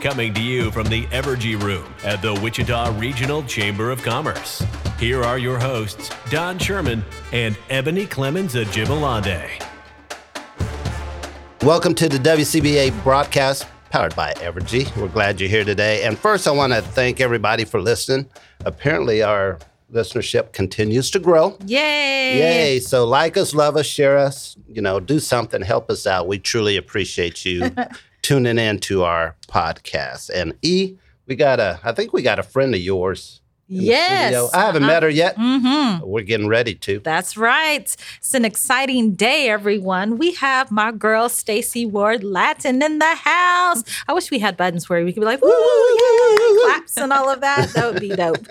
Coming to you from the Evergy Room at the Wichita Regional Chamber of Commerce. Here are your hosts, Don Sherman and Ebony Clemens Ajibalade. Welcome to the WCBA broadcast powered by Evergy. We're glad you're here today. And first, I want to thank everybody for listening. Apparently, our listenership continues to grow. Yay! Yay. So, like us, love us, share us, you know, do something, help us out. We truly appreciate you tuning in to our podcast. And E, we got a, I think we got a friend of yours. Yes. I haven't Uh-huh. met her yet. Mm-hmm. We're getting ready to. That's right. It's an exciting day, everyone. We have my girl Stacy Ward Lattin in the house. I wish we had buttons where we could be like, woo, yeah, claps and all of that. That would be dope.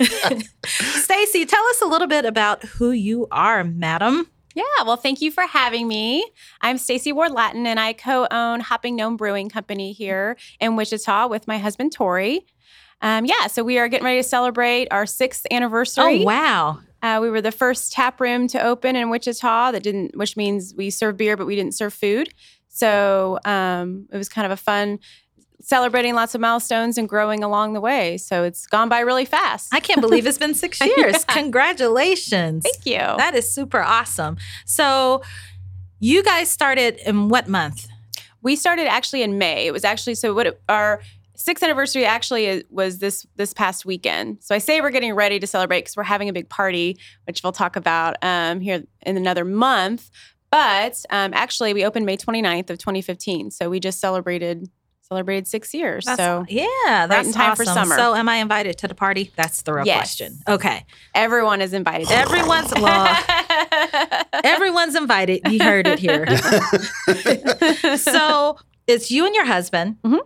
Stacy, tell us a little bit about who you are, madam. Yeah, well, thank you for having me. I'm Stacy Ward Lattin, and I co-own Hopping Gnome Brewing Company here in Wichita with my husband Torrey. Um, yeah, so we are getting ready to celebrate our sixth anniversary. Oh, wow. Uh, we were the first tap room to open in Wichita that didn't, which means we serve beer, but we didn't serve food. So um, it was kind of a fun celebrating lots of milestones and growing along the way. So it's gone by really fast. I can't believe it's been six years. Congratulations. Thank you. That is super awesome. So, you guys started in what month? we started actually in May. It was actually so what it- our sixth anniversary actually was this this past weekend. So I say we're getting ready to celebrate because we're having a big party, which we'll talk about um, here in another month. But um, actually, we opened May 29th of 2015. So we just celebrated celebrated six years. That's, so yeah, that's in time for awesome. summer. So, am I invited to the party? That's the real Yes. question. Okay, everyone is invited. everyone's well, everyone's invited. You heard it here. so, it's you and your husband. Mhm.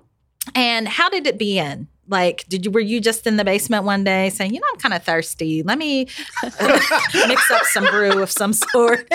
And how did it begin? Like, did you were you just in the basement one day saying, you know, I'm kind of thirsty. Let me mix up some brew of some sort.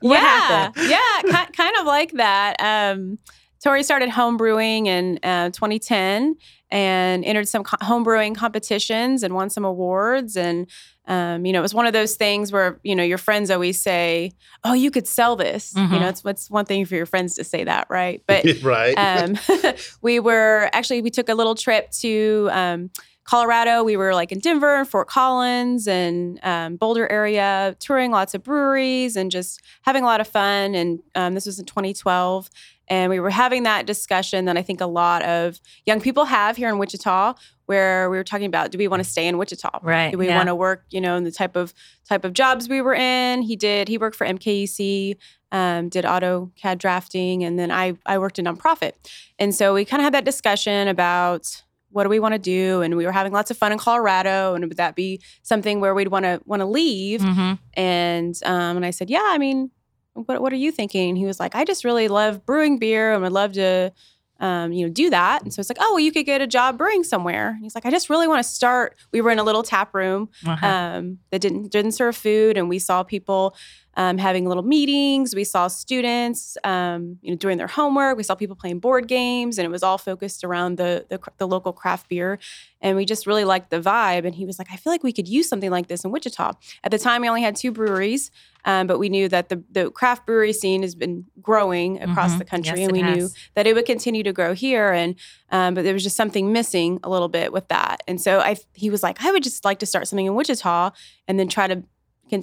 what yeah, happened? yeah, ki- kind of like that. Um, Torrey started home brewing in uh, 2010 and entered some co- home brewing competitions and won some awards. And um, you know, it was one of those things where you know your friends always say, "Oh, you could sell this." Mhm. You know, it's it's one thing for your friends to say that, right? But right. um, we were actually we took a little trip to um, Colorado. We were like in Denver and Fort Collins and um, Boulder area, touring lots of breweries and just having a lot of fun. And um, this was in 2012. And we were having that discussion that I think a lot of young people have here in Wichita, where we were talking about: Do we want to stay in Wichita? Right, Do we yeah. want to work? You know, in the type of type of jobs we were in. He did. He worked for MKEC, um, did AutoCAD drafting, and then I I worked in nonprofit. And so we kind of had that discussion about what do we want to do, and we were having lots of fun in Colorado, and would that be something where we'd want to want to leave? Mhm. And um, and I said, yeah, I mean, what what are you thinking? And he was like, I just really love brewing beer and would love to. Um, you know, do that. And so it's like, oh, well, you could get a job brewing somewhere. And he's like, I just really want to start. We were in a little tap room Uh-huh. um, that didn't didn't serve food, and we saw people um, having little meetings. We saw students, um, you know, doing their homework. We saw people playing board games, and it was all focused around the, the the local craft beer. And we just really liked the vibe. And he was like, I feel like we could use something like this in Wichita. At the time, we only had two breweries, um, but we knew that the the craft brewery scene has been growing across Mhm. the country, Yes, and we knew that it would continue to grow here. And um, but there was just something missing a little bit with that. And so I he was like, I would just like to start something in Wichita and then try to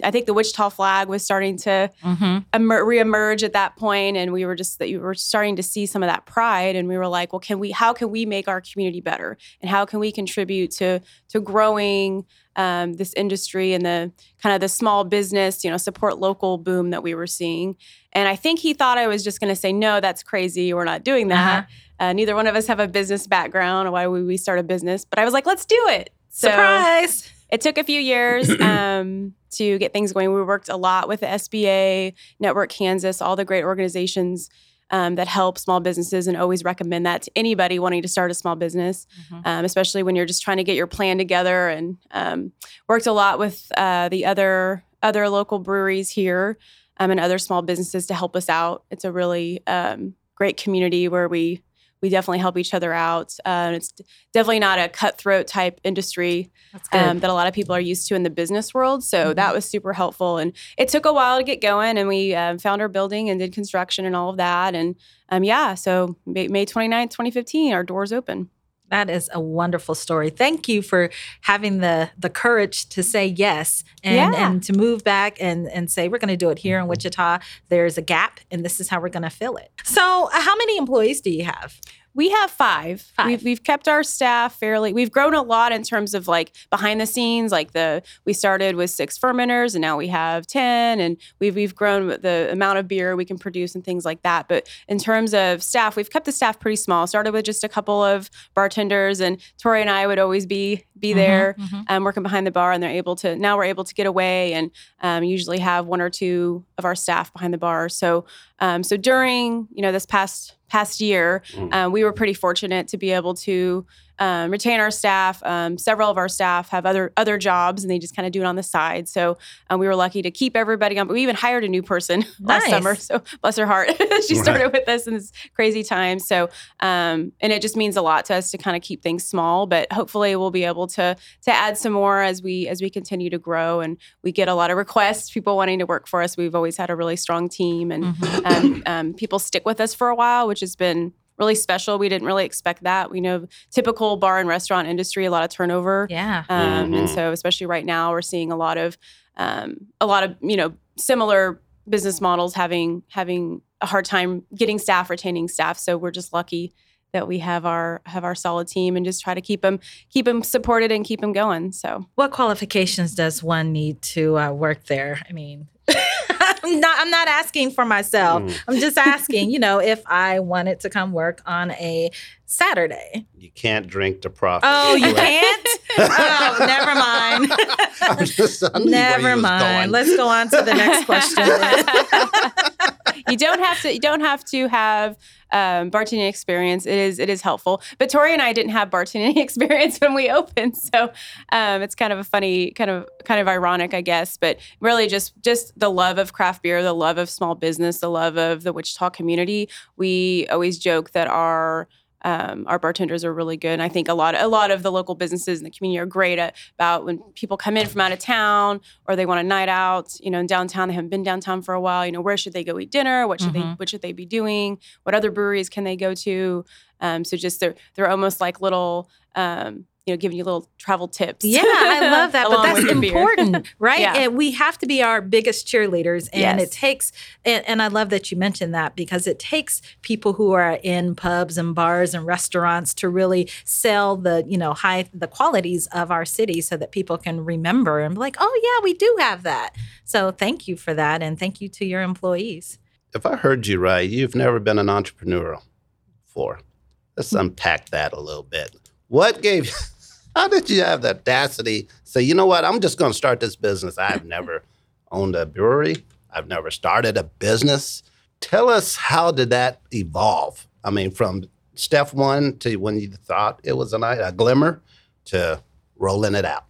I think the Wichita flag was starting to Mhm. emer- reemerge at that point, and we were just that you were starting to see some of that pride, and we were like, well, can we? How can we make our community better, and how can we contribute to to growing um, this industry and the kind of the small business, you know, support local boom that we were seeing. And I think he thought I was just going to say, no, that's crazy. We're not doing that. uh neither one of us have a business background. Why would we start a business? But I was like, let's do it. So Surprise. it took a few years um, to get things going. We worked a lot with the SBA, Network Kansas, all the great organizations um, that help small businesses, and always recommend that to anybody wanting to start a small business, Mhm. um, especially when you're just trying to get your plan together. And um, worked a lot with uh, the other other local breweries here um, and other small businesses to help us out. It's a really um, great community where we we definitely help each other out. Uh, it's definitely not a cutthroat type industry um, that a lot of people are used to in the business world. So Mhm. that was super helpful. And it took a while to get going. And we um, found our building and did construction and all of that. And um, yeah, so May, May 29th, 2015, our doors open. That is a wonderful story. Thank you for having the the courage to say yes and Yeah. and to move back and and say we're going to do it here in Wichita. There's a gap and this is how we're going to fill it. So, uh, how many employees do you have? We have five. Five. We've, we've kept our staff fairly. We've grown a lot in terms of like behind the scenes. Like the we started with six fermenters, and now we have ten, and we've we've grown the amount of beer we can produce and things like that. But in terms of staff, we've kept the staff pretty small. Started with just a couple of bartenders, and Torrey and I would always be be there. Mhm. um, working behind the bar, and they're able to now we're able to get away and um, usually have one or two of our staff behind the bar. So, um, so during you know this past past year, Mm. um, we were pretty fortunate to be able to um, retain our staff. Um, several of our staff have other other jobs, and they just kind of do it on the side. So um, we were lucky to keep everybody on. But we even hired a new person last Nice. summer. So bless her heart, she Right. started with us in this crazy time. So um, and it just means a lot to us to kind of keep things small. But hopefully, we'll be able to to add some more as we as we continue to grow and we get a lot of requests, people wanting to work for us. We've always had a really strong team, and Mhm. um, um, people stick with us for a while, which has been really special. We didn't really expect that. We know typical bar and restaurant industry, a lot of turnover. Yeah. Um, And Mhm. so, especially right now, we're seeing a lot of um, a lot of you know similar business models having having a hard time getting staff, retaining staff. So we're just lucky that we have our have our solid team and just try to keep them keep them supported and keep them going. So What qualifications does one need to uh, work there? I mean, I'm not. I'm not asking for myself. Mm. I'm just asking. You know, if I wanted to come work on a Saturday. You can't drink to profit. Oh, you can't. Oh, never mind. I'm just- I knew Never mind. going. Let's go on to the next question. you don't have to you don't have to have um, bartending experience. It is it is helpful. But Torrey and I didn't have bartending experience when we opened, so um, it's kind of a funny kind of kind of ironic, I guess. But really, just just the love of craft beer, the love of small business, the love of the Wichita community. We always joke that our um, our bartenders are really good. And I think a lot, a lot of the local businesses in the community are great at, about when people come in from out of town or they want a night out, you know, in downtown. They haven't been downtown for a while. You know, where should they go eat dinner? What should they, Mhm. what should they be doing? What other breweries can they go to? Um, so just they're they're almost like little, um, you know, giving you little travel tips. Yeah, I love that. But that's with your beer. important, right? Yeah. And we have to be our biggest cheerleaders. And Yes. it takes, and, and I love that you mentioned that because it takes people who are in pubs and bars and restaurants to really sell the, you know, high, the qualities of our city so that people can remember and be like, oh, yeah, we do have that. So thank you for that. And thank you to your employees. if I heard you right, you've never been an entrepreneur before. Let's hmm. unpack that a little bit. What gave you, how did you have the audacity to say, you know what, I'm just going to start this business? I've never owned a brewery, I've never started a business. Tell us how did that evolve? I mean, from step one to when you thought it was a, night, a glimmer to rolling it out.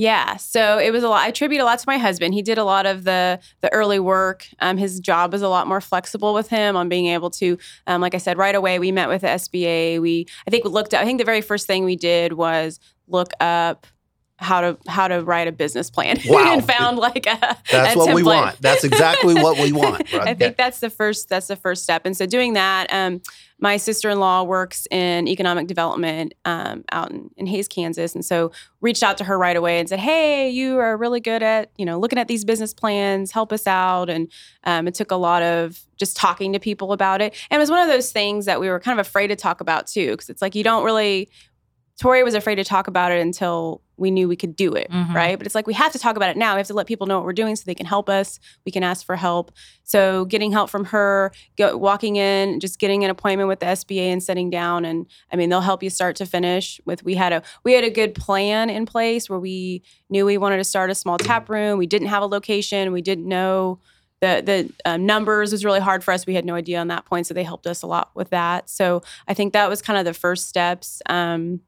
Yeah, so it was a lot. I attribute a lot to my husband. He did a lot of the the early work. Um, his job was a lot more flexible with him on being able to, um, like I said, right away. We met with the SBA. We I think looked. I think the very first thing we did was look up how to how to write a business plan Wow. and found like a That's a what we template. want. That's exactly what we want. I think that's the first that's the first step. And so doing that, um, my sister in law works in economic development um, out in, in Hays, Kansas, and so reached out to her right away and said, "Hey, you are really good at you know looking at these business plans. Help us out." And um, it took a lot of just talking to people about it, and it was one of those things that we were kind of afraid to talk about too, because it's like you don't really. Torrey was afraid to talk about it until we knew we could do it, Mhm. right? But it's like we have to talk about it now. We have to let people know what we're doing so they can help us. We can ask for help. So getting help from her, go, walking in, just getting an appointment with the SBA and sitting down, and I mean they'll help you start to finish. With we had a we had a good plan in place where we knew we wanted to start a small tap room. We didn't have a location. We didn't know the the um, numbers was really hard for us. We had no idea on that point, so they helped us a lot with that. So I think that was kind of the first steps. Um,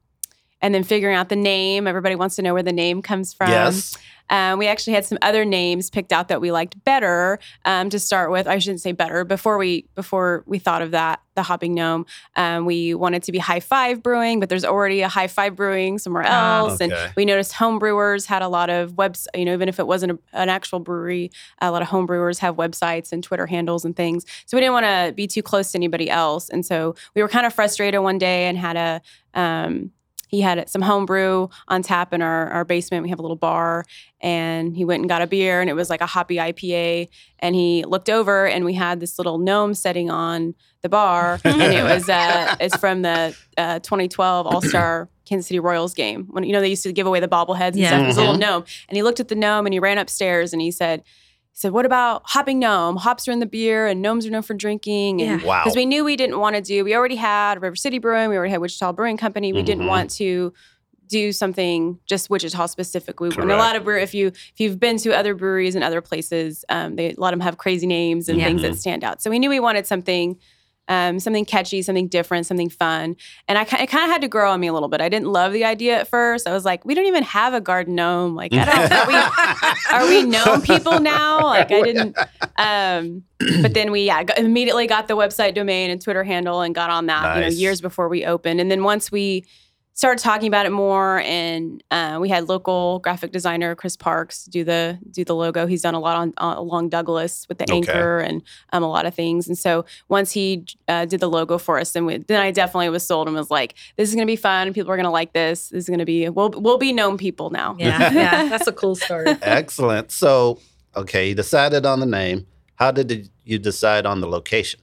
and then figuring out the name. Everybody wants to know where the name comes from. yes. Um, we actually had some other names picked out that we liked better um, to start with. I shouldn't say better before we before we thought of that. The Hopping Gnome. Um, we wanted to be High Five Brewing, but there's already a High Five Brewing somewhere Ah, else, and okay. we noticed home brewers had a lot of webs. You know, even if it wasn't a, an actual brewery, a lot of home brewers have websites and Twitter handles and things. So we didn't want to be too close to anybody else, and so we were kind of frustrated one day and had a. Um, he had some homebrew on tap in our, our basement. We have a little bar, and he went and got a beer, and it was like a hoppy IPA. And he looked over, and we had this little gnome setting on the bar, and it was uh, it's from the uh, 2012 All Star Kansas City Royals game when you know they used to give away the bobbleheads and Yeah. stuff. It was a little Mhm. gnome, and he looked at the gnome, and he ran upstairs, and he said. He said, "What about hopping gnome? Hops are in the beer, and gnomes are known for drinking." And Yeah. Wow. because we knew we didn't want to do. We already had River City Brewing. We already had Wichita Brewing Company. We didn't Mhm. want to do something just Wichita specific. We and a lot of brew. If you if you've been to other breweries and other places, um, they a lot of them have crazy names and Yeah. things Mhm. that stand out. So we knew we wanted something. Um, something catchy, something different, something fun, and I, it kind of had to grow on me a little bit. I didn't love the idea at first. I was like, "We don't even have a garden gnome. Like, I don't. are, we, are we gnome people now? Like, I didn't." Um, but then we yeah immediately got the website domain and Twitter handle and got on that you know years before we opened. And then once we started talking about it more, and uh, we had local graphic designer Chris Parks do the do the logo. He's done a lot on uh, along Douglas with the Okay. anchor and um, a lot of things. And so once he uh, did the logo for us, then we, then I definitely was sold and was like, this is gonna be fun. People are gonna like this. This is gonna be we'll we'll be known people now. Yeah, yeah, that's a cool story. Excellent. So, okay, you decided on the name. How did you decide on the location?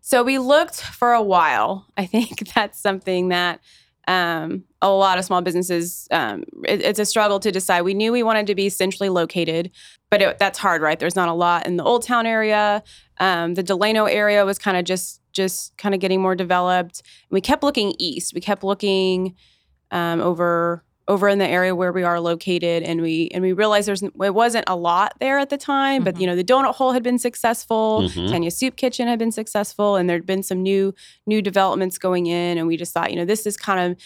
So we looked for a while. I think that's something that um, a lot of small businesses, um, it- it's a struggle to decide. We knew we wanted to be centrally located, but it, that's hard, right? There's not a lot in the Old Town area. Um, the Delano area was kind of just just kind of getting more developed. We kept looking east. We kept looking um, over over in the area where we are located, and we and we realized there's it wasn't a lot there at the time. But Mhm. you know, the donut hole had been successful. Mhm. Tanya Soup Kitchen had been successful, and there'd been some new new developments going in, and we just thought, you know, this is kind of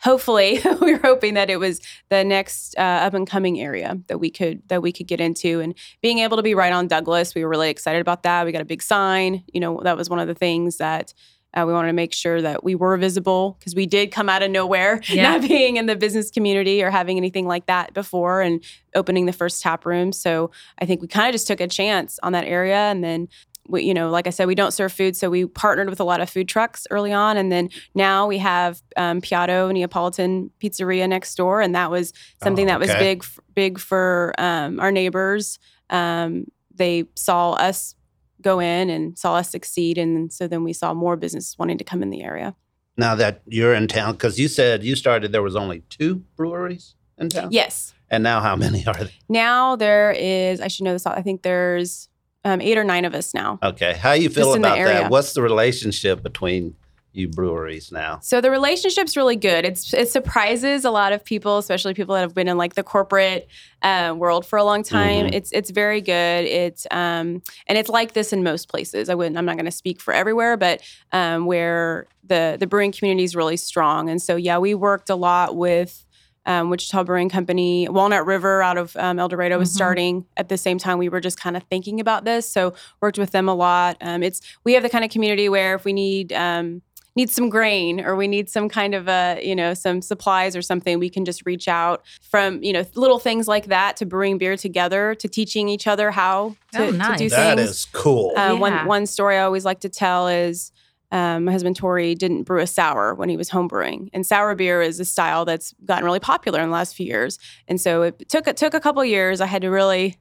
hopefully we were hoping that it was the next uh, up and coming area that we could that we could get into, and being able to be right on Douglas, we were really excited about that. We got a big sign, you know, that was one of the things that. Uh, we wanted to make sure that we were visible because we did come out of nowhere, Yeah. not being in the business community or having anything like that before, and opening the first tap room. So I think we kind of just took a chance on that area, and then we, you know, like I said, we don't serve food, so we partnered with a lot of food trucks early on, and then now we have um, Piatto Neapolitan Pizzeria next door, and that was something Oh, that was big, big for um, our neighbors. Um, they saw us go in and saw us succeed, and so then we saw more businesses wanting to come in the area. Now that you're in town, because you said you started, there was only two breweries in town. Yes. And now how many are there? Now there is. I should know this. I think there's um, eight or nine of us now. Okay. How you feel Just in the about that? What's the relationship between you breweries now? So the relationship's really good. It's it surprises a lot of people, especially people that have been in like the corporate uh, world for a long time. Mhm. It's it's very good. It's um and it's like this in most places. I wouldn't. I'm not going to speak for everywhere, but um, where the the brewing community is really strong. And so yeah, we worked a lot with. Um, Wichita Brewing Company, Walnut River out of um, El Dorado was Mhm. starting at the same time we were just kind of thinking about this. So worked with them a lot. Um, it's we have the kind of community where if we need um, need some grain or we need some kind of a you know some supplies or something we can just reach out from you know little things like that to brewing beer together to teaching each other how to, Oh, to do That things is cool. uh, Yeah. one one story I always like to tell is um, my husband Torrey didn't brew a sour when he was homebrewing, and sour beer is a style that's gotten really popular in the last few years. And so it took it took a couple years. I had to really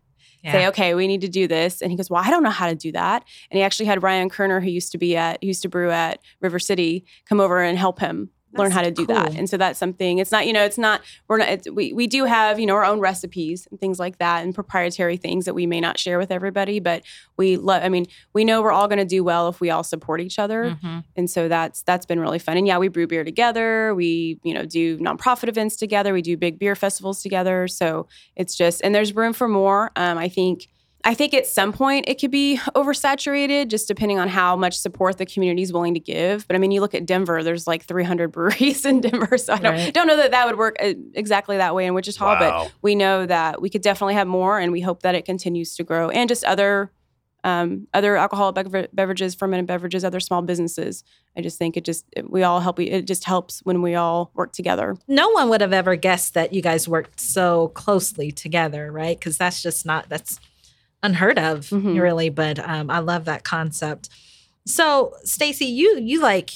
say, okay, we need to do this. And he goes, well, I don't know how to do that. And he actually had Ryan Kerner, who used to be at, who used to brew at River City, come over and help him learn That's how to do that. And so that's something. It's not, you know, it's not. We're not. It's, we we do have, you know, our own recipes and things like that, and proprietary things that we may not share with everybody. But we love. I mean, we know we're all going to do well if we all support each other. Mhm. And so that's that's been really fun. And yeah, we brew beer together. We you know do nonprofit events together. We do big beer festivals together. So it's just and there's room for more. Um, I think. I think at some point it could be oversaturated, just depending on how much support the community is willing to give. But I mean, you look at Denver; there's like 300 breweries in Denver, so I don't Right. don't know that that would work uh, exactly that way in Wichita. Wow. But we know that we could definitely have more, and we hope that it continues to grow, and just other um, other alcoholic bever- beverages, fermented beverages, other small businesses. I just think it just it- we all help. It just helps when we all work together. No one would have ever guessed that you guys worked so closely together, right? Because that's just not that's unheard of, Mhm. really. But um, I love that concept. So, Stacy, you you like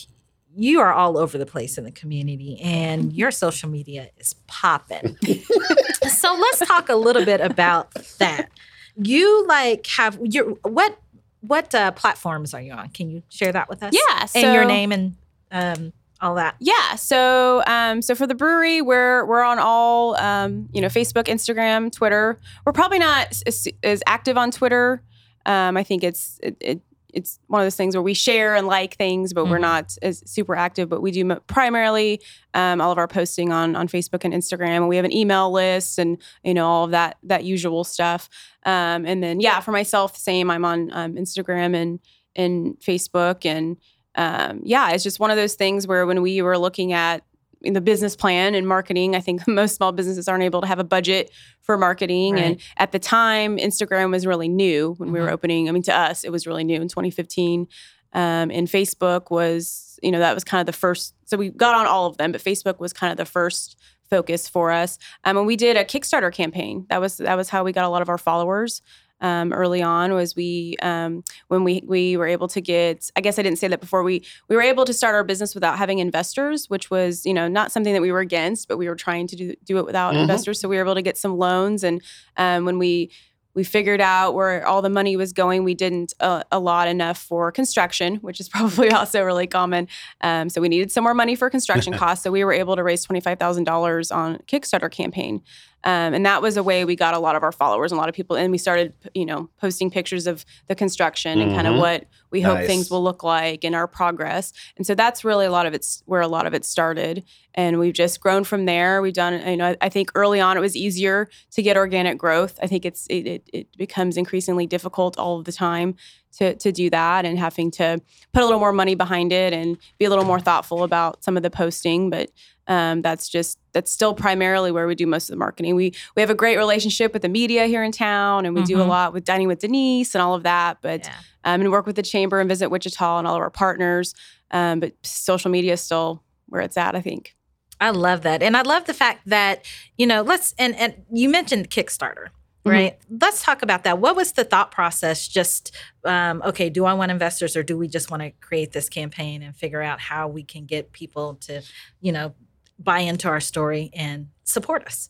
you are all over the place in the community, and your social media is popping. so let's talk a little bit about that. You like have your what what uh, platforms are you on? Can you share that with us? Yeah, and your name and um, all that. Yeah. So, um, so for the brewery, we're we're on all, um, you know, Facebook, Instagram, Twitter. We're probably not as, as active on Twitter. Um, I think it's it, it, it's one of those things where we share and like things, but we're Mhm. not as super active. But we do primarily um, all of our posting on on Facebook and Instagram, and we have an email list and you know all of that that usual stuff. Um, and then yeah, for myself, same. I'm on um, Instagram and and Facebook and um, yeah, it's just one of those things where when we were looking at in the business plan and marketing, I think most small businesses aren't able to have a budget for marketing. And at the time, Instagram was really new when we were Mhm. opening. I mean, to us, it was really new in 2015. Um, and Facebook was, you know, that was kind of the first. So we got on all of them, but Facebook was kind of the first focus for us. Um, and we did a Kickstarter campaign. That was that was how we got a lot of our followers. Um, early on was we um, when we we were able to get I guess I didn't say that before we we were able to start our business without having investors which was you know not something that we were against but we were trying to do do it without Mhm. investors. So we were able to get some loans and um, when we we figured out where all the money was going we didn't uh, allot enough for construction which is probably also really common. Um, so we needed some more money for construction costs. So we were able to raise $25000 on kickstarter campaign um, and that was a way we got a lot of our followers and a lot of people and we started you know posting pictures of the construction and kind of what we hope things will look like and our progress. And so that's really a lot of it's where a lot of it started. And we've just grown from there. We've done you know i, I think early on it was easier to get organic growth. I think it's it, it, it becomes increasingly difficult all of the time to, to do that and having to put a little more money behind it and be a little more thoughtful about some of the posting. But um, that's just that's still primarily where we do most of the marketing. We we have a great relationship with the media here in town, and we do a Mhm. lot with dining with Denise and all of that. But Yeah. um, and work with the chamber and visit Wichita and all of our partners. Um, but social media is still where it's at. I think. I love that. And I love the fact that, you know, let's and and you mentioned Kickstarter, Mhm. right? Let's talk about that. What was the thought process? Just um, okay, do I want investors or do we just want to create this campaign and figure out how we can get people to, you know, buy into our story and support us?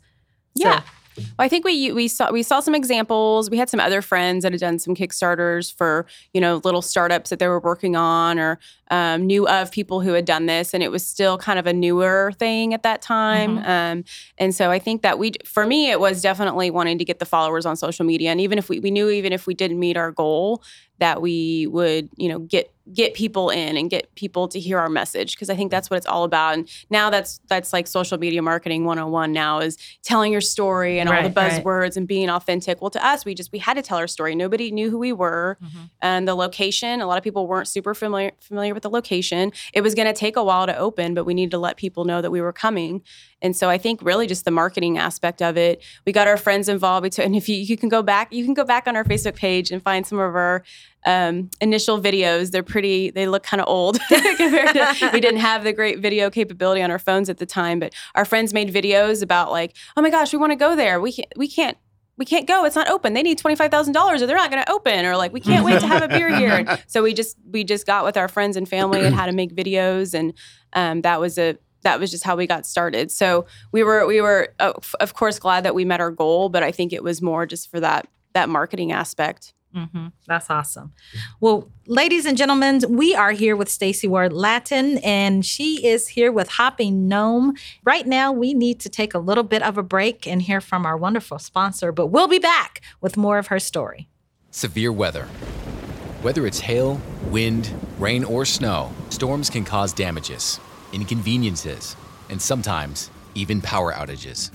So- Yeah. Well, I think we we saw we saw some examples. We had some other friends that had done some kickstarters for you know little startups that they were working on, or um, knew of people who had done this, and it was still kind of a newer thing at that time. Um, and so I think that we, for me, it was definitely wanting to get the followers on social media, and even if we we knew even if we didn't meet our goal, that we would you know get get people in and get people to hear our message because I think that's what it's all about. And now that's that's like social media marketing 101 now is telling your story and all the Right, right. buzzwords and being authentic. Well, to us, we just we had to tell our story. Nobody knew who we were, Mhm. and the location. A lot of people weren't super familiar familiar with the location. It was going to take a while to open, but we needed to let people know that we were coming. And so I think really just the marketing aspect of it. We got our friends involved. We took, and if you, you can go back, you can go back on our Facebook page and find some of our um, initial videos. They're pretty, they look kind of old compared to, we didn't have the great video capability on our phones at the time, but our friends made videos about like, oh my gosh, we want to go there. We can't, we can't we can't go. It's not open. They need twenty five thousand dollars, or they're not going to open. Or like, we can't wait to have a beer here. so we just we just got with our friends and family and how to make videos, and um, that was a that was just how we got started. So we were we were uh, of course glad that we met our goal, but I think it was more just for that that marketing aspect. Mm-hmm. That's awesome. Well, ladies and gentlemen, we are here with Stacy Ward Lattin, and she is here with Hopping Gnome. Right now, we need to take a little bit of a break and hear from our wonderful sponsor, but we'll be back with more of her story. Severe weather. Whether it's hail, wind, rain, or snow, storms can cause damages, inconveniences, and sometimes even power outages.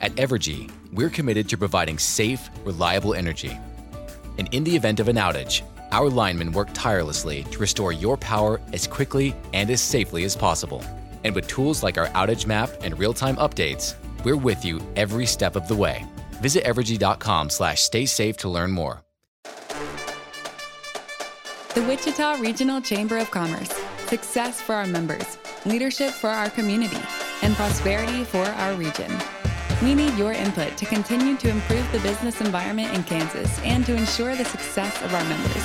At Evergy, we're committed to providing safe, reliable energy and in the event of an outage, our linemen work tirelessly to restore your power as quickly and as safely as possible. And with tools like our outage map and real-time updates, we're with you every step of the way. Visit evergy.com slash stay safe to learn more. The Wichita Regional Chamber of Commerce. Success for our members, leadership for our community, and prosperity for our region. We need your input to continue to improve the business environment in Kansas and to ensure the success of our members.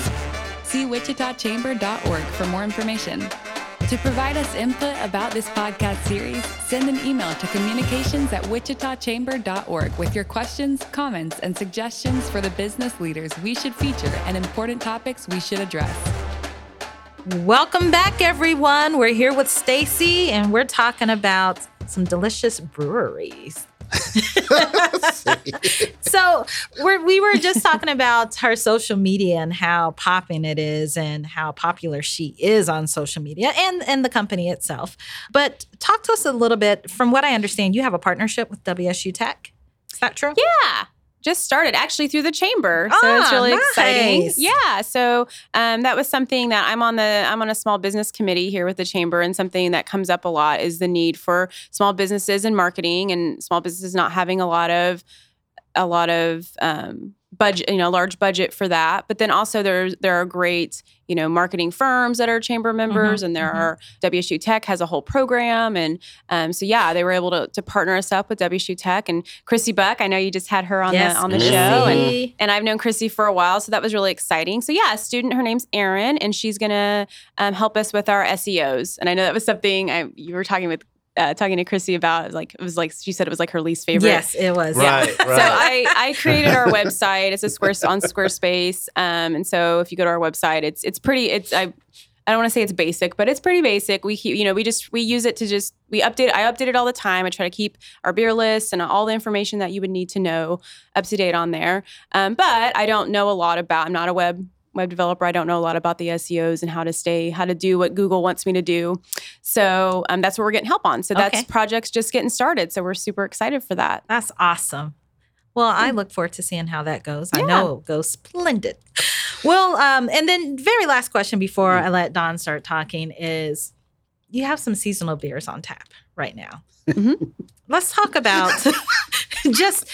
See wichitachamber.org for more information. To provide us input about this podcast series, send an email to communications at wichitachamber.org with your questions, comments, and suggestions for the business leaders we should feature and important topics we should address. Welcome back, everyone. We're here with Stacy, and we're talking about some delicious breweries so we're, we were just talking about her social media and how popping it is and how popular she is on social media and, and the company itself. But talk to us a little bit. From what I understand, you have a partnership with WSU Tech. Is that true? Yeah just started actually through the chamber, so ah, it's really nice. exciting. Yeah, so um, that was something that I'm on the I'm on a small business committee here with the chamber, and something that comes up a lot is the need for small businesses and marketing, and small businesses not having a lot of a lot of um, budget, you know, large budget for that. But then also there there are great, you know, marketing firms that are chamber members, mm-hmm, and there mm-hmm. are WSU Tech has a whole program, and um, so yeah, they were able to, to partner us up with WSU Tech and Chrissy Buck. I know you just had her on yes, the on the Chrissy. show, and and I've known Chrissy for a while, so that was really exciting. So yeah, a student, her name's Erin, and she's gonna um, help us with our SEOs. And I know that was something I, you were talking with uh, talking to Chrissy about like it was like she said it was like her least favorite. Yes, it was. Right, yeah. right. So I I created our website. It's a square on Squarespace. Um, and so if you go to our website, it's it's pretty. It's I. I don't want to say it's basic, but it's pretty basic. We keep, you know, we just we use it to just we update. I update it all the time. I try to keep our beer list and all the information that you would need to know up to date on there. Um, but I don't know a lot about. I'm not a web web developer. I don't know a lot about the SEOs and how to stay, how to do what Google wants me to do. So um, that's what we're getting help on. So that's okay. projects just getting started. So we're super excited for that. That's awesome. Well, I look forward to seeing how that goes. Yeah. I know it'll go splendid. Well, um, and then very last question before I let Don start talking is you have some seasonal beers on tap right now. Mm-hmm. Let's talk about just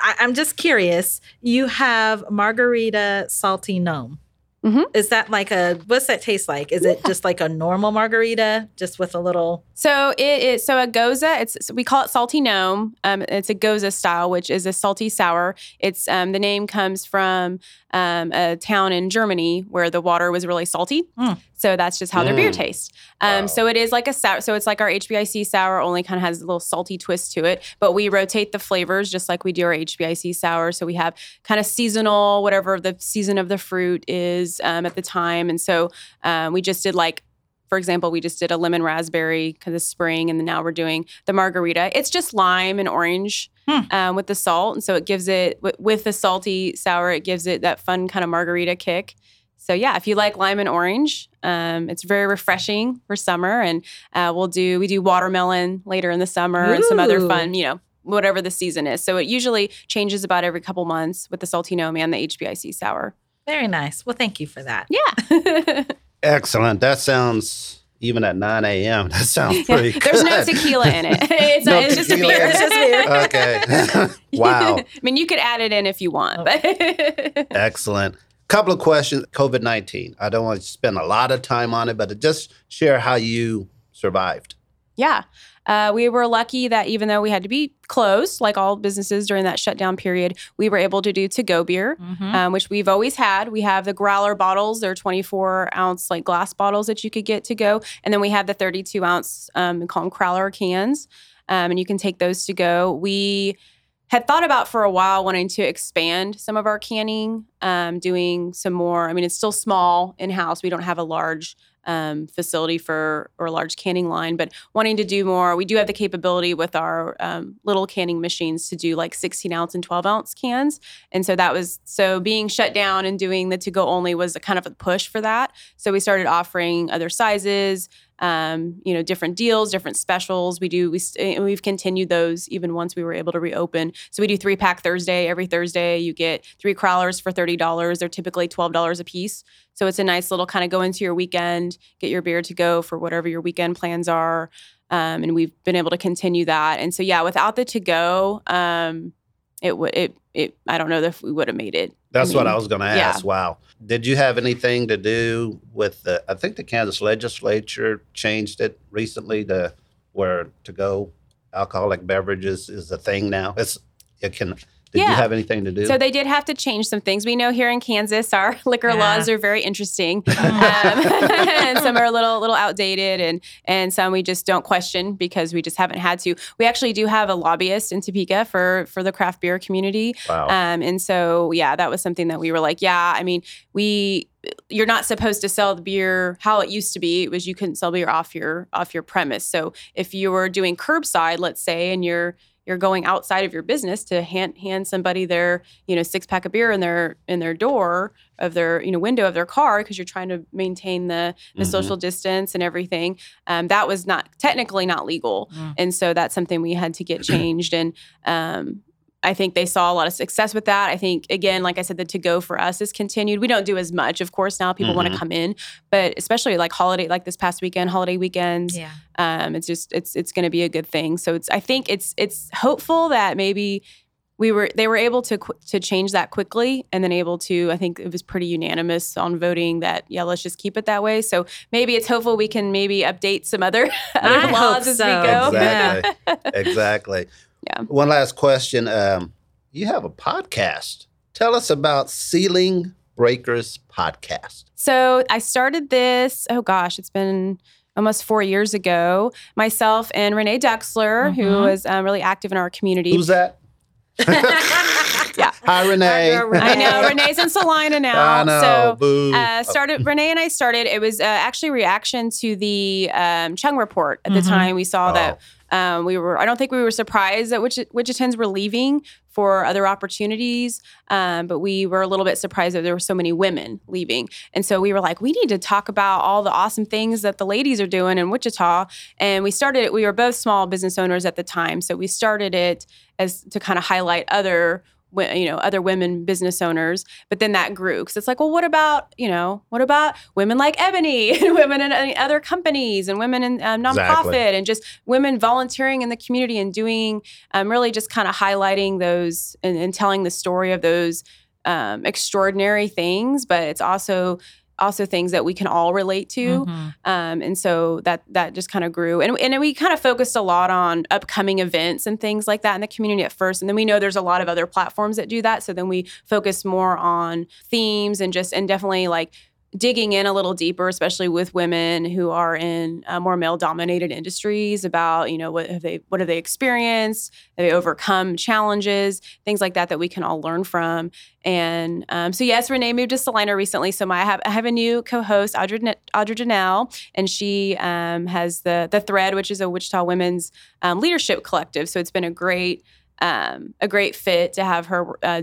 I, am just curious. You have margarita salty gnome. Mm-hmm. Is that like a what's that taste like? Is yeah. it just like a normal margarita, just with a little? So it is. So a gose. it's we call it salty gnome. Um, it's a gose style, which is a salty sour. It's um, the name comes from um, a town in Germany where the water was really salty. Mm. So that's just how mm. their beer mm. tastes. Um, wow. So it is like a sour. So it's like our HBIC sour, only kind of has a little salty twist to it. But we rotate the flavors just like we do our HBIC sour. So we have kind of seasonal, whatever the season of the fruit is um, at the time. And so um, we just did like for example, we just did a lemon raspberry because of spring, and then now we're doing the margarita. It's just lime and orange hmm. um, with the salt, and so it gives it with the salty sour. It gives it that fun kind of margarita kick. So yeah, if you like lime and orange, um, it's very refreshing for summer. And uh, we'll do we do watermelon later in the summer Ooh. and some other fun, you know, whatever the season is. So it usually changes about every couple months with the salty gnome and the HBIC sour. Very nice. Well, thank you for that. Yeah. Excellent. That sounds even at 9 a.m. That sounds pretty good. There's no tequila in it. It's, No it's just a tequila beer. in It's just beer. Okay. wow. I mean, you could add it in if you want, but Excellent. Couple of questions. COVID 19. I don't want to spend a lot of time on it, but just share how you survived. yeah. Uh, we were lucky that even though we had to be closed, like all businesses during that shutdown period, we were able to do to go beer, Mhm. um, which we've always had. We have the growler bottles, they're 24 ounce like glass bottles that you could get to go. And then we have the 32 ounce, um, we call them crowler cans, um, and you can take those to go. We had thought about for a while wanting to expand some of our canning, um, doing some more. I mean, it's still small in house. We don't have a large um, facility for or a large canning line, but wanting to do more. We do have the capability with our um, little canning machines to do like 16 ounce and 12 ounce cans, and so that was so being shut down and doing the to go only was a kind of a push for that. So we started offering other sizes. Um, you know, different deals, different specials. We do. we we've continued those even once we were able to reopen. So we do three pack Thursday. Every Thursday, you get three crowlers for thirty dollars. They're typically twelve dollars a piece. So it's a nice little kind of go into your weekend, get your beer to go for whatever your weekend plans are. Um, and we've been able to continue that. And so yeah, without the to go, um, it would it it I don't know if we would have made it. That's what mean, I was going to yeah. ask. Wow. Did you have anything to do with the, I think the Kansas legislature changed it recently to where to go alcoholic beverages is a thing now. It's, it can, did you Yeah. have anything to do? So they did have to change some things. We know here in Kansas, our liquor Yeah. laws are very interesting, um, and some are a little little outdated, and and some we just don't question because we just haven't had to. We actually do have a lobbyist in Topeka for for the craft beer community, wow. um, and so yeah, that was something that we were like, yeah, I mean, we you're not supposed to sell the beer how it used to be. It was you couldn't sell beer off your off your premise. So if you were doing curbside, let's say, and you're you're going outside of your business to hand hand somebody their you know six pack of beer in their in their door of their you know window of their car because you're trying to maintain the the Mhm. social distance and everything. Um, that was not technically not legal, Mm. and so that's something we had to get changed. And um, I think they saw a lot of success with that. I think again, like I said, the to go for us is continued. We don't do as much, of course. Now people want Mhm. to come in, but especially like holiday, like this past weekend, holiday weekends. Yeah. Um, it's just it's it's going to be a good thing. So it's I think it's it's hopeful that maybe we were they were able to qu- to change that quickly and then able to I think it was pretty unanimous on voting that yeah let's just keep it that way. So maybe it's hopeful we can maybe update some other, other I laws hope as we go. Exactly. exactly. Yeah. One last question. Um, you have a podcast. Tell us about Ceiling Breakers podcast. So I started this, oh gosh, it's been almost four years ago. Myself and Renee Dexler, who Mhm. was um, really active in our community. Who's that? Yeah. Hi, Renee. Our girl I know Renee's in Salina now. I know. So Boo. uh, started Renee and I started. It was uh, actually reaction to the um, Chung report. At the Mhm. time, we saw Oh. that um, we were. I don't think we were surprised that Wich- Wichitans were leaving for other opportunities, um, but we were a little bit surprised that there were so many women leaving. And so we were like, we need to talk about all the awesome things that the ladies are doing in Wichita. And we started it. We were both small business owners at the time, so we started it as to kind of highlight other wo- you know other women business owners but then that grew because it's like well what about you know what about women like ebony and women in other companies and women in um, nonprofit Exactly. and just women volunteering in the community and doing um, really just kind of highlighting those and, and telling the story of those um, extraordinary things but it's also also things that we can all relate to. Mhm. um, and so that that just kind of grew. And, and we kind of focused a lot on upcoming events and things like that in the community at first. And then we know there's a lot of other platforms that do that. So then we focus more on themes and just and definitely like digging in a little deeper especially with women who are in uh, more male dominated industries about you know what have they what have they experienced? Have they overcome challenges? Things like that that we can all learn from. And um, so yes renee moved to salina recently. So my, I, have, I have a new co-host audrey, N- audrey janelle and she um, has the the thread which is a wichita women's um, leadership collective. So it's been a great um, a great fit to have her uh,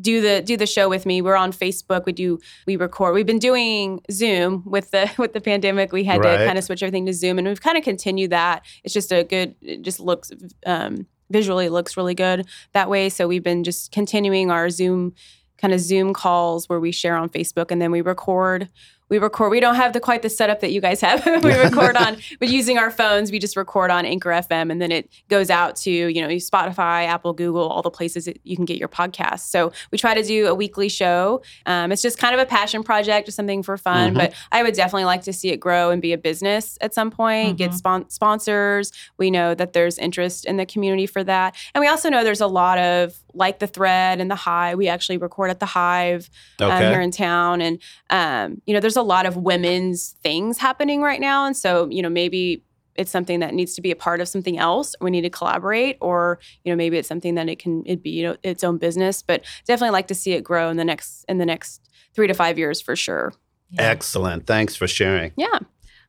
do the do the show with me. We're on facebook. We do we record. We've been doing zoom with the with the pandemic. We had Right. to kind of switch everything to zoom and we've kind of continued that. It's just a good it just looks um, visually looks really good that way. So we've been just continuing our zoom kind of zoom calls where we share on facebook and then we record we record. We don't have the quite the setup that you guys have. we record on, but using our phones, we just record on Anchor FM, and then it goes out to you know Spotify, Apple, Google, all the places that you can get your podcast. So we try to do a weekly show. Um, it's just kind of a passion project, just something for fun. Mm-hmm. But I would definitely like to see it grow and be a business at some point. Get Mhm. spon- sponsors. We know that there's interest in the community for that, and we also know there's a lot of like the thread and the hive. We actually record at the hive um, here in town. And, um, you know, there's a lot of women's things happening right now. And so, you know, maybe it's something that needs to be a part of something else. We need to collaborate, or, you know, maybe it's something that it can it be, you know, its own business. But definitely like to see it grow in the next in the next three to five years for sure. Yeah. Excellent. Thanks for sharing. Yeah.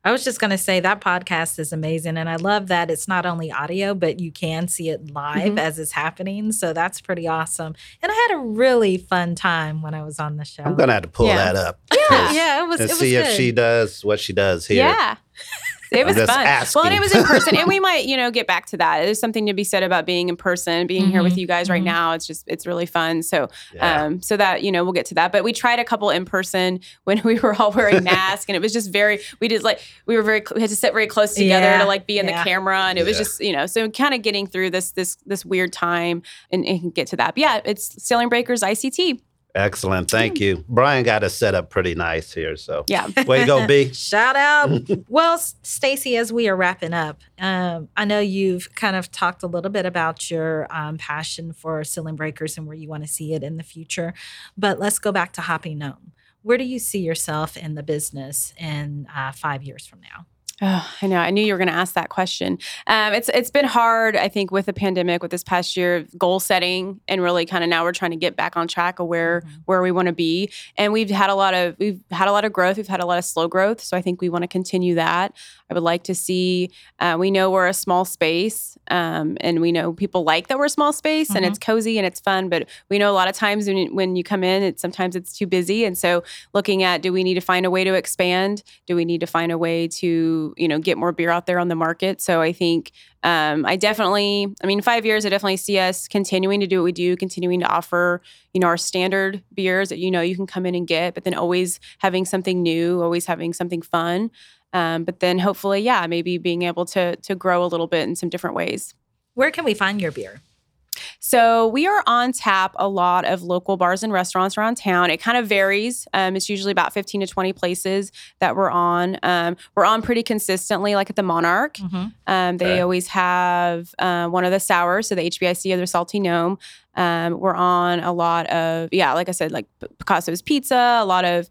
I was just going to say that podcast is amazing. And I love that it's not only audio, but you can see it live Mhm. as it's happening. So that's pretty awesome. And I had a really fun time when I was on the show. I'm gonna have to pull Yeah. that up. Yeah. yeah, it was, And it was see if she does what she does here. Yeah. It was fun. asking. Well, and it was in person, and we might, you know, get back to that. There's something to be said about being in person, being here with you guys right mhm. now. It's just, it's really fun. So, Yeah. um, so that you know, we'll get to that. But we tried a couple in person when we were all wearing masks, and it was just very. We did like we were very we had to sit very close together Yeah, to like be in yeah. the camera, and it was just you know, so kind of getting through this this this weird time and, and get to that. But yeah, it's Ceiling Breakers ICT. Excellent. Thank you. Brian got us set up pretty nice here. So Yeah. way to go, B. Shout out. well, Stacy, as we are wrapping up, um, I know you've kind of talked a little bit about your um, passion for ceiling breakers and where you want to see it in the future. But let's go back to Hoppy Gnome. Where do you see yourself in the business in uh, five years from now? Oh, I know. I knew you were going to ask that question. Um, it's it's been hard, I think, with the pandemic, with this past year, goal setting, and really kind of now we're trying to get back on track of where Mhm. where we want to be. And we've had a lot of we've had a lot of growth. We've had a lot of slow growth, so I think we want to continue that. I would like to see. Uh, we know we're a small space, um, and we know people like that we're a small space, and it's cozy and it's fun. But we know a lot of times when when you come in, it's sometimes it's too busy, and so looking at do we need to find a way to expand? Do we need to find a way to you know get more beer out there on the market? So I think um, I definitely, I mean, five years, I definitely see us continuing to do what we do, continuing to offer you know our standard beers that you know you can come in and get, but then always having something new, always having something fun. Um, but then hopefully, yeah, maybe being able to to grow a little bit in some different ways. Where can we find your beer? So we are on tap a lot of local bars and restaurants around town. It kind of varies. Um, it's usually about 15 to 20 places that we're on. Um, we're on pretty consistently, like at the Monarch. Um, they Okay. always have uh, one of the sours, so the HBIC or the Salty Gnome. Um, we're on a lot of, yeah, like I said, like Picasso's Pizza, a lot of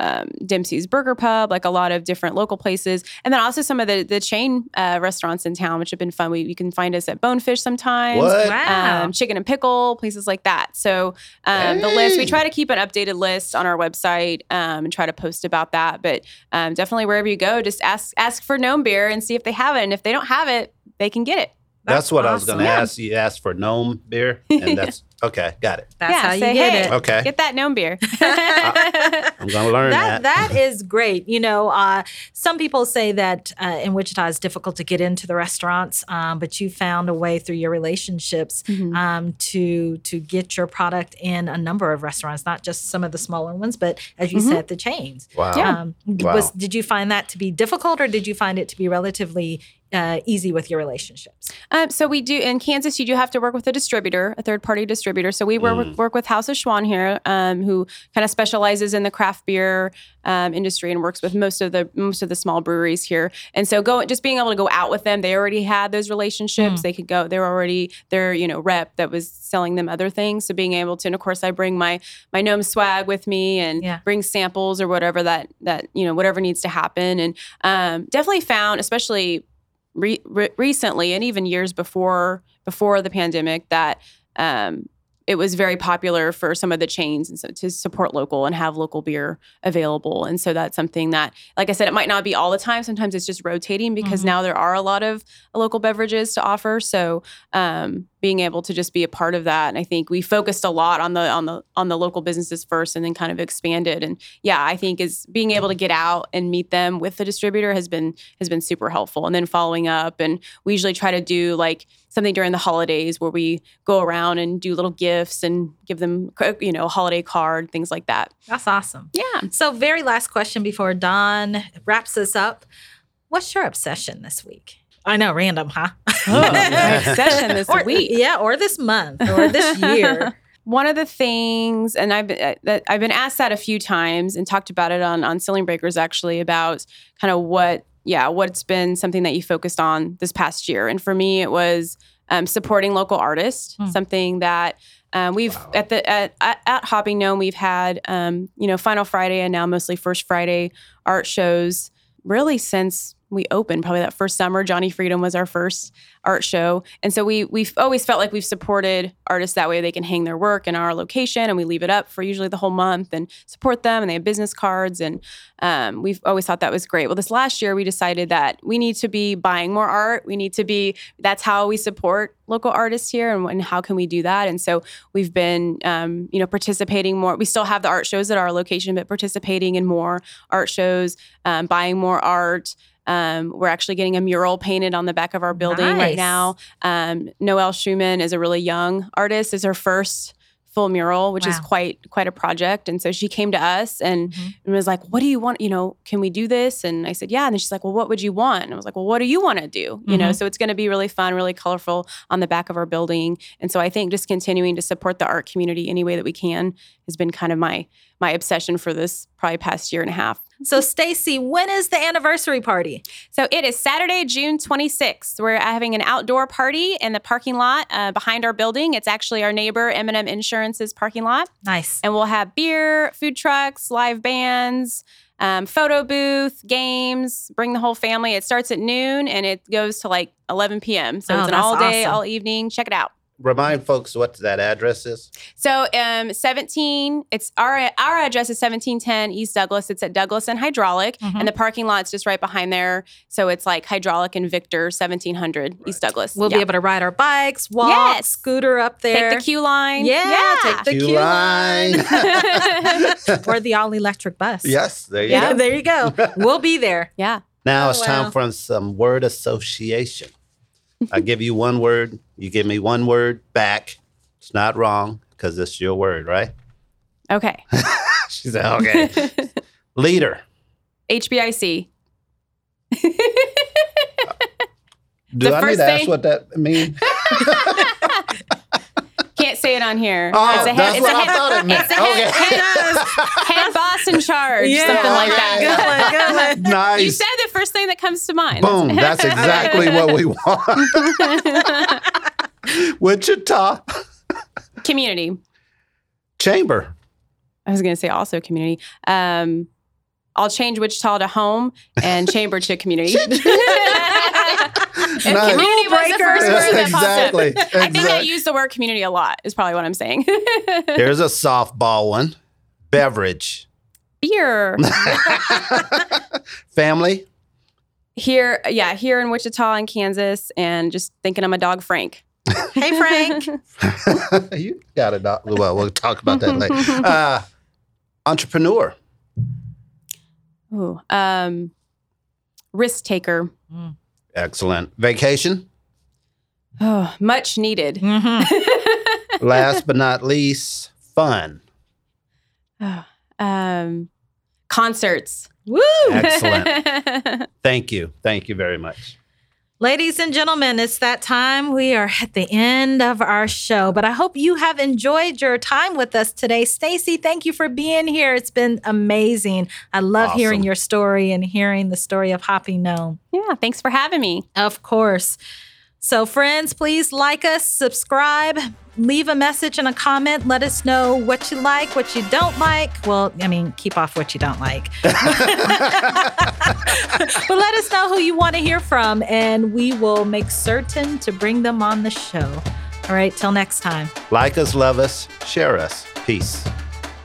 um, Dempsey's Burger Pub, like a lot of different local places, and then also some of the the chain uh, restaurants in town, which have been fun. We you can find us at Bonefish sometimes. What? Wow. Um, chicken and pickle places like that. So um, the list we try to keep an updated list on our website um, and try to post about that. But um, definitely wherever you go, just ask ask for gnome beer and see if they have it. And if they don't have it, they can get it. That's, what I was going to awesome. ask. You asked for gnome beer, and that's okay. Got it. That's Yeah, how you say, get hey. it. Okay, Get that gnome beer. I'm going to learn that that. that is great. You know, uh, some people say that uh, in Wichita it's difficult to get into the restaurants, um, but you found a way through your relationships Mhm. um, to to get your product in a number of restaurants, not just some of the smaller ones, but as you Mhm. said, the chains. wow. Um, Wow. Was did you find that to be difficult, or did you find it to be relatively uh, easy with your relationships? Um, so we do in Kansas. You do have to work with a distributor, a third party distributor. So we work, Mm. work with House of Schwan here, um, who kind of specializes in the craft beer um, industry and works with most of the most of the small breweries here. And so go just being able to go out with them. They already had those relationships. Mm. They could go. They're already their you know rep that was selling them other things. So being able to, and of course, I bring my my gnome swag with me and Yeah. bring samples or whatever that that you know whatever needs to happen. And um, definitely found, especially re- re- recently and even years before before the pandemic that um, it was very popular for some of the chains and so to support local and have local beer available. And so that's something that like i said it might not be all the time. Sometimes it's just rotating because Mhm. now there are a lot of local beverages to offer. So um, being able to just be a part of that. And i think we focused a lot on the on the on the local businesses first and then kind of expanded. And yeah i think is being able to get out and meet them with the distributor has been has been super helpful. And then following up and we usually try to do like something during the holidays where we go around and do little gifts and give them, you know, a holiday card, things like that. That's awesome. Yeah. So, very last question before Don wraps us up. What's your obsession this week? I know, random, huh? obsession this or, week. Yeah, or this month, or this year. One of the things, and I've been, uh, I've been asked that a few times and talked about it on on Ceiling Breakers actually about kind of what, yeah, what's been something that you focused on this past year. And for me, it was um, supporting local artists, Hmm. something that um, we've at the at, at, at Hopping Gnome we've had um, you know Final Friday and now mostly First Friday art shows really since we opened probably that first summer. Johnny Freedom was our first art show. And so we we've always felt like we've supported artists that way. They can hang their work in our location and we leave it up for usually the whole month and support them and they have business cards. And um, we've always thought that was great. Well this last year we decided that we need to be buying more art. We need to be that's how we support local artists here and, and how can we do that? And so we've been um, you know participating more. We still have the art shows at our location but participating in more art shows um, buying more art um, we're actually getting a mural painted on the back of our building Nice. right now. Um, noelle schumann is a really young artist. Is her first full mural which is quite quite a project. And so she came to us and, Mhm. and was like what do you want you know can we do this? And i said yeah. And then she's like well what would you want? And i was like well what do you want to do? You know Mhm. so it's going to be really fun really colorful on the back of our building. And so i think just continuing to support the art community any way that we can has been kind of my my obsession for this probably past year and a half So, Stacy, when is the anniversary party? so it is Saturday, June 26th. We're having an outdoor party in the parking lot uh, behind our building. It's actually our neighbor M&M Insurance's parking lot. Nice. And we'll have beer, food trucks, live bands, um, photo booth, games. Bring the whole family. It starts at noon and it goes to like 11 p.m. So Oh, it's an all day, awesome. all evening. Check it out. Remind folks what that address is. So um, 17, it's our our address is 1710 East Douglas. It's at Douglas and Hydraulic, Mhm. and the parking lot's just right behind there. So it's like Hydraulic and Victor 1700 East Douglas. We'll Yeah. be able to ride our bikes, walk, Yes. scooter up there. take the Q-Line. Yeah, take the Q queue line. or the all electric bus. yes, there you Yeah. go. there you go. We'll be there. yeah. Now Oh, it's wow. time for some word association. I give you one word, you give me one word back. It's not wrong because it's your word, right? Okay. She said, okay. Leader. HBIC. Do The I need to ask what that means? Can't say it on here. Oh, it's a that's head, it's what a I head, thought it meant. it's a head, Okay. head boss in charge, Yeah. something like that. Good one, good one. nice. You said the first thing that comes to mind. Boom. That's exactly what we want. Wichita community. Chamber. I was going to say also community. Um, I'll change Wichita to home and chamber to community. Nice. Community was the first word that popped up. exactly. I think I exactly. use the word community a lot. Is probably what I'm saying. Here's a softball one. Beverage. Beer Family. here, yeah, here in Wichita and Kansas, and just thinking I'm a dog Frank. Hey, Frank. you got it. Doc. Well, we'll talk about that later. Uh, entrepreneur. Ooh, um, risk taker. Excellent. Vacation. Oh, much needed. Mhm. Last but not least, fun. um, concerts. Woo! Excellent. Thank you. Thank you very much. Ladies and gentlemen, it's that time. We are at the end of our show, but I hope you have enjoyed your time with us today. Stacy, thank you for being here. It's been amazing. I love hearing your story and hearing the story of Hopping Gnome. yeah, thanks for having me. Of course. So, friends, please like us, subscribe, leave a message and a comment. Let us know what you like, what you don't like. Well, I mean, keep off what you don't like. but let us know who you want to hear from, and we will make certain to bring them on the show. All right, till next time. Like us, love us, share us. Peace.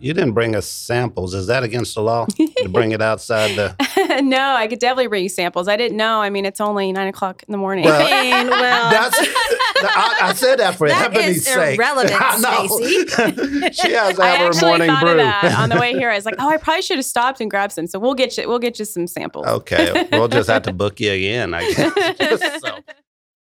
You didn't bring us samples. Is that against the law to bring it outside the? no, I could definitely bring you samples. I didn't know. I mean, it's only nine o'clock in the morning. Well, I mean, well, That's. I, I said that for That Ebony's is sake. irrelevant, I know. she has to I have her actually morning thought brew. of that on the way here. I was like, oh, I probably should have stopped and grabbed some. So we'll get you. We'll get you some samples. okay, we'll just have to book you again. I guess. So-